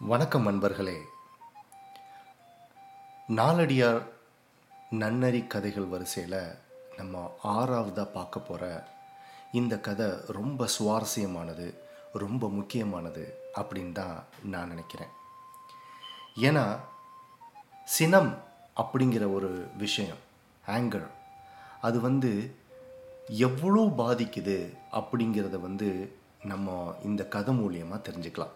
வணக்கம் நண்பர்களே. நாலடியார் நன்னறி கதைகள் வரிசையில் நம்ம ஆறாவதாக பார்க்க போகிற இந்த கதை ரொம்ப சுவாரஸ்யமானது ரொம்ப முக்கியமானது அப்படின்னு தான் நான் நினைக்கிறேன். ஏன்னா சினம் அப்படிங்கிற ஒரு விஷயம் ஆங்கர் அது வந்து எவ்வளோ பாதிக்குது அப்படிங்கிறத வந்து நம்ம இந்த கதை மூலியமாக தெரிஞ்சுக்கலாம்.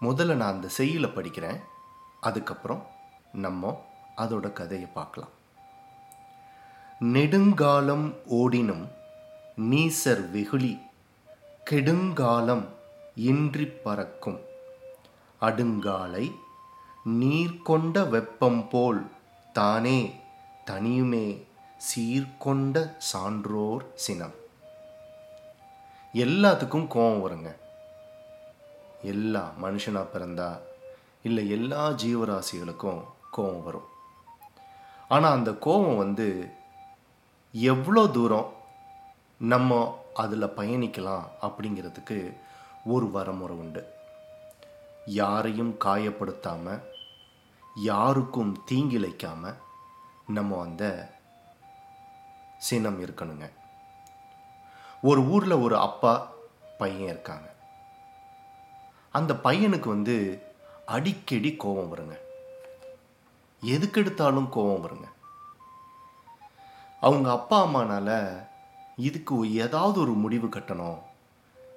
முதல்ல நான் அந்த செய்யுளை படிக்கிறேன். அதுக்கப்புறம் நம்ம அதோட கதையை பார்க்கலாம். நெடுங்காலம் ஓடினும் நீசர் வெகுளி கெடுங்காலம் இன்றி பறக்கும். அடுங்காலை நீர் கொண்ட வெப்பம் போல் தானே தனியுமே சீர்கொண்ட சான்றோர் சினம். எல்லாத்துக்கும் கோவம் வருங்க. எல்லா மனுஷனாக பிறந்தா இல்லை எல்லா ஜீவராசிகளுக்கும் கோபம் வரும். ஆனால் அந்த கோபம் வந்து எவ்வளோ தூரம் நம்ம அதில் பயணிக்கலாம் அப்படிங்கிறதுக்கு ஒரு வரமுறை உண்டு. யாரையும் காயப்படுத்தாமல் யாருக்கும் தீங்கிழைக்காமல் நம்ம அந்த சினம் இருக்கணுங்க. ஒரு ஊரில் ஒரு அப்பா பையன் இருக்காங்க. அந்த பையனுக்கு வந்து அடிக்கடி கோபம் வருங்க. எதுக்கெடுத்தாலும் கோபம் வருங்க. அவங்க அப்பா அம்மானால இதுக்கு ஏதாவது ஒரு முடிவு கட்டணும்.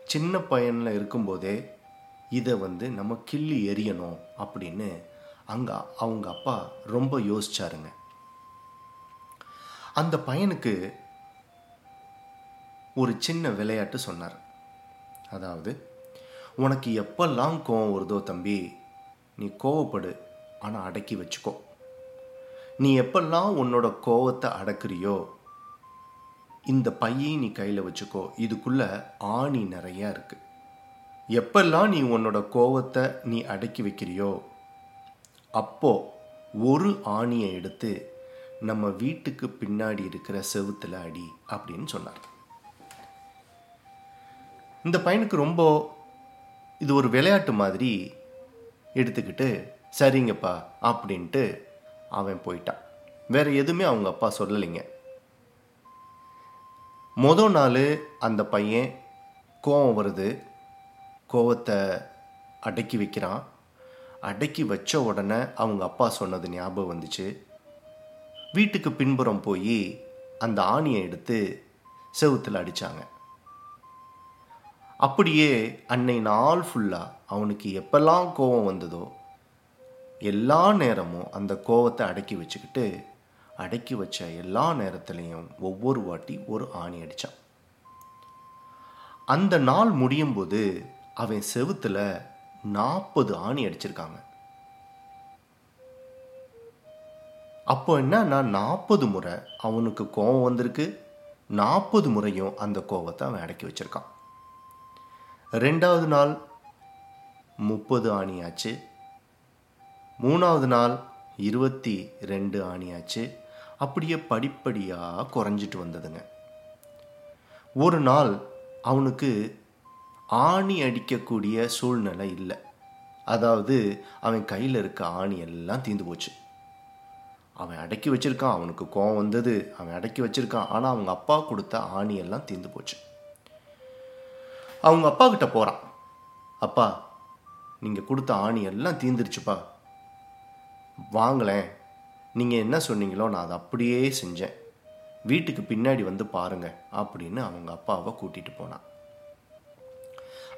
சின்ன பையனில் இருக்கும்போதே இதை வந்து நம்ம கிள்ளி எறியணும் அப்படின்னு அங்கே அவங்க அப்பா ரொம்ப யோசிச்சாருங்க. அந்த பையனுக்கு ஒரு சின்ன விளையாட்டு சொன்னார். அதாவது உனக்கு எப்பெல்லாம் கோவம் வருதோ தம்பி நீ கோவப்படு ஆனால் அடக்கி வச்சுக்கோ. நீ எப்பெல்லாம் உன்னோட கோவத்தை அடக்குறியோ இந்த பையை நீ கையில் வச்சுக்கோ. இதுக்குள்ள ஆணி நிறையா இருக்கு. எப்பெல்லாம் நீ உன்னோட கோவத்தை நீ அடக்கி வைக்கிறியோ அப்போ ஒரு ஆணியை எடுத்து நம்ம வீட்டுக்கு பின்னாடி இருக்கிற செவுத்துல அடி அப்படின்னு சொன்னார். இந்த பையனுக்கு ரொம்ப இது ஒரு விளையாட்டு மாதிரி எடுத்துக்கிட்டு சரிங்கப்பா அப்படின்ட்டு அவன் போயிட்டான். வேற எதுவுமே அவங்க அப்பா சொல்லலைங்க. மொதல் நாள் அந்த பையன் கோவம் வருது. கோவத்தை அடக்கி வைக்கிறான். அடக்கி வச்ச உடனே அவங்க அப்பா சொன்னது ஞாபகம் வந்துச்சு. வீட்டுக்கு பின்புறம் போய் அந்த ஆணியை எடுத்து செவுத்தில் அடித்தாங்க அப்படியே அன்னை நாள் ஃபுல்லாக அவனுக்கு எப்பெல்லாம் கோபம் வந்ததோ எல்லா நேரமும் அந்த கோவத்தை அடக்கி வச்சுக்கிட்டு அடக்கி வச்ச எல்லா நேரத்துலையும் ஒவ்வொரு வாட்டி ஒரு ஆணி அடித்தான் அந்த நாள் முடியும் போது அவன் செவுத்துல நாற்பது ஆணி அடிச்சிருக்காங்க. அப்போ என்னன்னா நாற்பது முறை அவனுக்கு கோபம் வந்திருக்கு நாற்பது முறையும் அந்த கோபத்தை அவன் அடக்கி வச்சிருக்கான். ரெண்டாவது நாள் முப்பது ஆணியாச்சு. மூணாவது நாள் இருபத்தி ரெண்டு ஆணியாச்சு. அப்படியே படிப்படியாக குறைஞ்சிட்டு வந்ததுங்க. ஒரு நாள் அவனுக்கு ஆணி அடிக்கக்கூடிய சூழ்நிலை இல்லை. அதாவது அவன் கையில் இருக்க ஆணி எல்லாம் தீந்து போச்சு. அவன் அடக்கி வச்சிருக்கான் அவனுக்கு கோவம் வந்தது அவன் அடக்கி வச்சிருக்கான். ஆனால் அவங்க அப்பா கொடுத்த ஆணி எல்லாம் தீந்து போச்சு. அவங்க அப்பா கிட்ட போகிறான் அப்பா நீங்கள் கொடுத்த ஆணி எல்லாம் தீந்துருச்சுப்பா வாங்களேன். நீங்கள் என்ன சொன்னீங்களோ நான் அதை அப்படியே செஞ்சேன். வீட்டுக்கு பின்னாடி வந்து பாருங்க அப்படின்னு அவங்க அப்பாவை கூட்டிகிட்டு போனான்.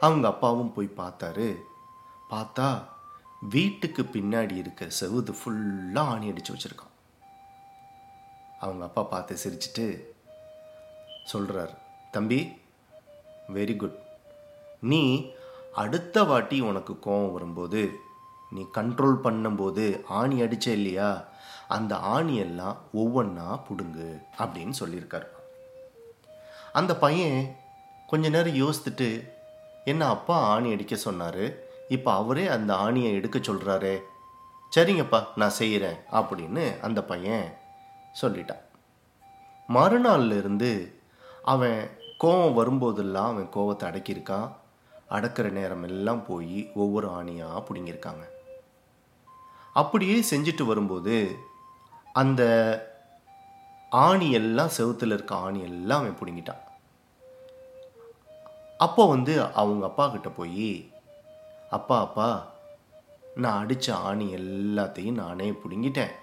அவங்க அப்பாவும் போய் பார்த்தாரு. பார்த்தா வீட்டுக்கு பின்னாடி இருக்க செவுது ஃபுல்லாக ஆணி அடித்து வச்சுருக்கான். அவங்க அப்பா பார்த்து சிரிச்சிட்டு சொல்கிறார் தம்பி வெரி குட் நீ அடுத்த வாட்டி உனக்கு கோவம் வரும்போது நீ கண்ட்ரோல் பண்ணும்போது ஆணி அடிச்ச இல்லையா? அந்த ஆணியெல்லாம் ஒவ்வொன்றா பிடுங்கு அப்படின்னு சொல்லியிருக்காரு. அந்த பையன் கொஞ்ச நேரம் யோசித்துட்டு என்ன அப்பா ஆணி அடிக்க சொன்னார்? இப்போ அவரே அந்த ஆணியை எடுக்க சொல்கிறாரே சரிங்கப்பா நான் செய்கிறேன் அப்படின்னு அந்த பையன் சொல்லிட்டான். மறுநாள்லேருந்து அவன் கோவம் வரும்போதெல்லாம் அவன் கோவத்தை அடக்கியிருக்கான். அடக்கிற நேரம் எல்லாம் போய் ஒவ்வொரு ஆணியாக பிடுங்கியிருக்காங்க. அப்படியே செஞ்சுட்டு வரும்போது அந்த ஆணி எல்லாம் செவுத்துல இருக்க ஆணி எல்லாம் அவன் பிடுங்கிட்டான். அப்போ வந்து அவங்க அப்பா கிட்ட போய் அப்பா அப்பா நான் அடித்த ஆணி எல்லாத்தையும் நானே பிடுங்கிட்டேன்.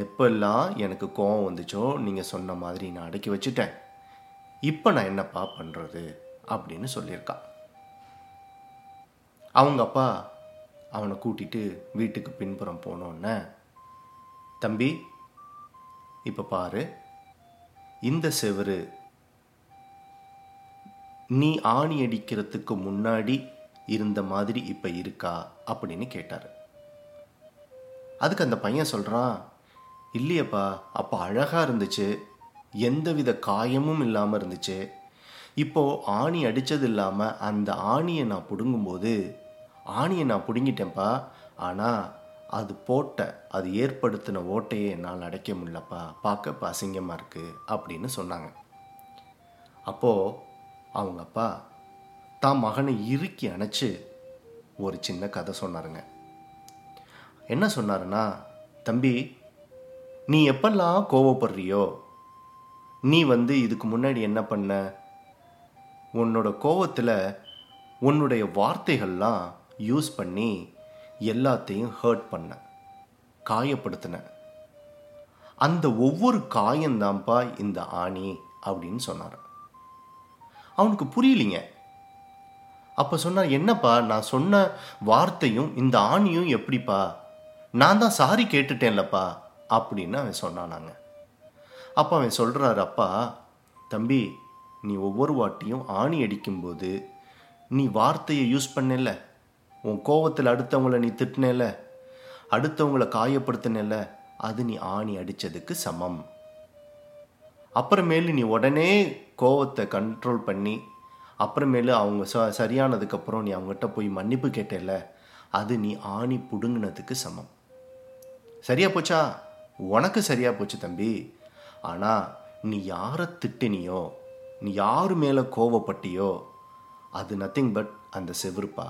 எப்பெல்லாம் எனக்கு கோவம் வந்துச்சோ நீங்கள் சொன்ன மாதிரி நான் அடக்கி வச்சுட்டேன். இப்போ நான் என்னப்பா பண்ணுறது அப்படின்னு சொல்லியிருக்கான் அவங்க அப்பா அவனை கூட்டிட்டு வீட்டுக்கு பின்புறம் போனோன்னே தம்பி இப்போ பாரு இந்த செவரு நீ ஆணி அடிக்கிறதுக்கு முன்னாடி இருந்த மாதிரி இப்போ இருக்கா? அப்படின்னு கேட்டார். அதுக்கு அந்த பையன் சொல்கிறான் இல்லையப்பா அப்போ அழகாக இருந்துச்சு எந்தவித காயமும் இல்லாமல் இருந்துச்சு இப்போது ஆணி அடித்தது இல்லாமல் அந்த ஆணியை நான் பிடுங்கும்போது ஆணியை நான் பிடுங்கிட்டேன்ப்பா. ஆனால் அது போட்ட அது ஏற்படுத்தின ஓட்டையை என்னால் அடைக்க முடியலப்பா. பார்க்க இப்போ அசிங்கமாக இருக்குது அப்படின்னு சொன்னாங்க. அப்போது அவங்க அப்பா தான் மகனை இறுக்கி அணைச்சு ஒரு சின்ன கதை சொன்னாருங்க. என்ன சொன்னாருன்னா தம்பி நீ எப்பெல்லாம் கோவப்படுறியோ நீ வந்து இதுக்கு முன்னாடி என்ன பண்ண? உன்னோட கோவத்தில் உன்னுடைய வார்த்தைகள்லாம் யூஸ் பண்ணி எல்லாத்தையும் ஹர்ட் பண்ண காயப்படுத்தின. அந்த ஒவ்வொரு காயந்தான்ப்பா இந்த ஆணி அப்படின்னு சொன்னார். அவனுக்கு புரியலிங்க. அப்போ சொன்னார் என்னப்பா நான் சொன்ன வார்த்தையும் இந்த ஆணியும் எப்படிப்பா? நான் தான் சாரி கேட்டுட்டேன்லப்பா அப்படின்னு அவன் சொன்னானாங்க. அப்போ அவன் சொல்கிறாரு அப்பா தம்பி நீ ஒவ்வொரு வாட்டியும் ஆணி அடிக்கும்போது நீ வார்த்தையை யூஸ் பண்ணல? உன் கோவத்தில் அடுத்தவங்கள நீ திட்டினல? அடுத்தவங்கள காயப்படுத்தினல? அது நீ ஆணி அடித்ததுக்கு சமம். அப்புறமேலு நீ உடனே கோவத்தை கண்ட்ரோல் பண்ணி அப்புறமேலு அவங்க ச சரியானதுக்கப்புறம் நீ அவங்ககிட்ட போய் மன்னிப்பு கேட்டல? அது நீ ஆணி புடுங்கினதுக்கு சமம். சரியா போச்சா? உனக்கு சரியா போச்சு தம்பி. ஆனால் நீ யாரை திட்டினியோ நீ யார் மேலே கோவப்பட்டியோ அது நத்திங் பட் அந்த செவருப்பா.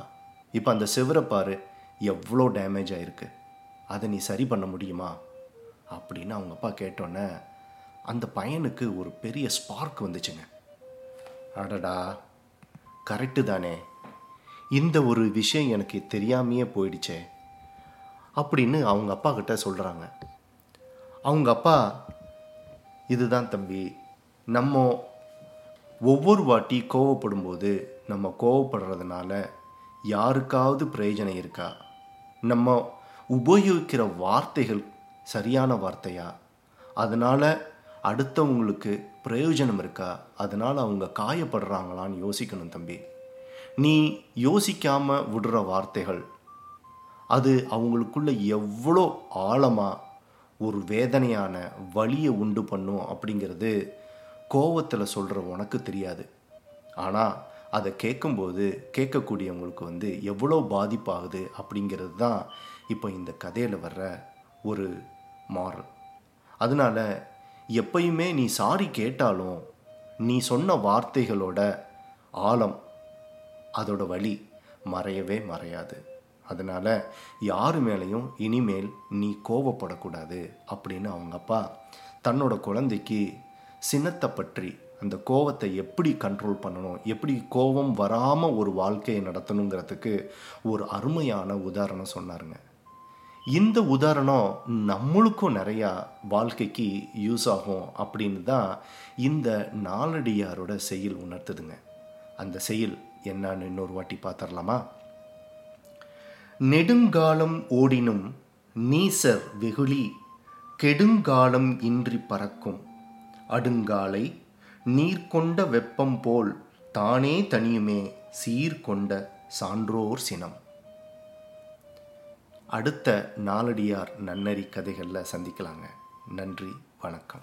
இப்போ அந்த செவரை பாரு எவ்வளோ டேமேஜ் ஆகிருக்கு அதை நீ சரி பண்ண முடியுமா? அப்படின்னு அவங்க அப்பா கேட்டோன்னே அந்த பையனுக்கு ஒரு பெரிய ஸ்பார்க் வந்துச்சுங்க. அடடா கரெக்டு தானே. இந்த ஒரு விஷயம் எனக்கு தெரியாமையே போயிடுச்சே. அப்படின்னு அவங்க அப்பா கிட்ட சொல்கிறாங்க அவங்க அப்பா இதுதான் தம்பி நம்ம ஒவ்வொரு வாட்டி கோவப்படும்போது நம்ம கோவப்படுறதுனால யாருக்காவது பிரயோஜனம் இருக்கா? நம்ம உபயோகிக்கிற வார்த்தைகள் சரியான வார்த்தையா? அதனால் அடுத்தவங்களுக்கு பிரயோஜனம் இருக்கா? அதனால் அவங்க காயப்படுறாங்களான்னு யோசிக்கணும் தம்பி. நீ யோசிக்காமல் விடுற வார்த்தைகள் அது அவங்களுக்குள்ள எவ்வளோ ஆழமாக ஒரு வேதனையான வழியை உண்டு பண்ணும் அப்படிங்கிறது கோவத்தில் சொல்கிற உனக்கு தெரியாது. ஆனால் அதை கேட்கும்போது கேட்கக்கூடியவங்களுக்கு வந்து எவ்வளோ பாதிப்பாகுது அப்படிங்கிறது தான் இப்போ இந்த கதையில் வர்ற ஒரு மாறல். அதனால எப்பயுமே நீ சாரி கேட்டாலும் நீ சொன்ன வார்த்தைகளோட ஆழம் அதோட வழி மறையவே மறையாது. அதனால் யார் மேலேயும் இனிமேல் நீ கோவப்படக்கூடாது அப்படின்னு அவங்க அப்பா தன்னோட குழந்தைக்கு சினத்தை பற்றி அந்த கோவத்தை எப்படி கண்ட்ரோல் பண்ணணும் எப்படி கோபம் வராமல் ஒரு வாழ்க்கையை நடத்தணுங்கிறதுக்கு ஒரு அருமையான உதாரணம் சொன்னாருங்க. இந்த உதாரணம் நம்மளுக்கும் நிறையா வாழ்க்கைக்கு யூஸ் ஆகும் அப்படின்னு தான் இந்த நாலடியாரோட செயல் உணர்த்துதுங்க. அந்த செயல் என்னன்னு இன்னொரு வாட்டி பார்த்துடலாமா நெடுங்காலம் ஓடினும் நீசர் வெகுளி கெடுங்காலம் இன்றி பறக்கும் அடுங்காலை நீர் கொண்ட வெப்பம் போல் தானே தனியுமே சீர்கொண்ட சான்றோர் சினம். அடுத்த நாளடியார் நன்னறி கதைகளில் சந்திக்கலாங்க. நன்றி வணக்கம்.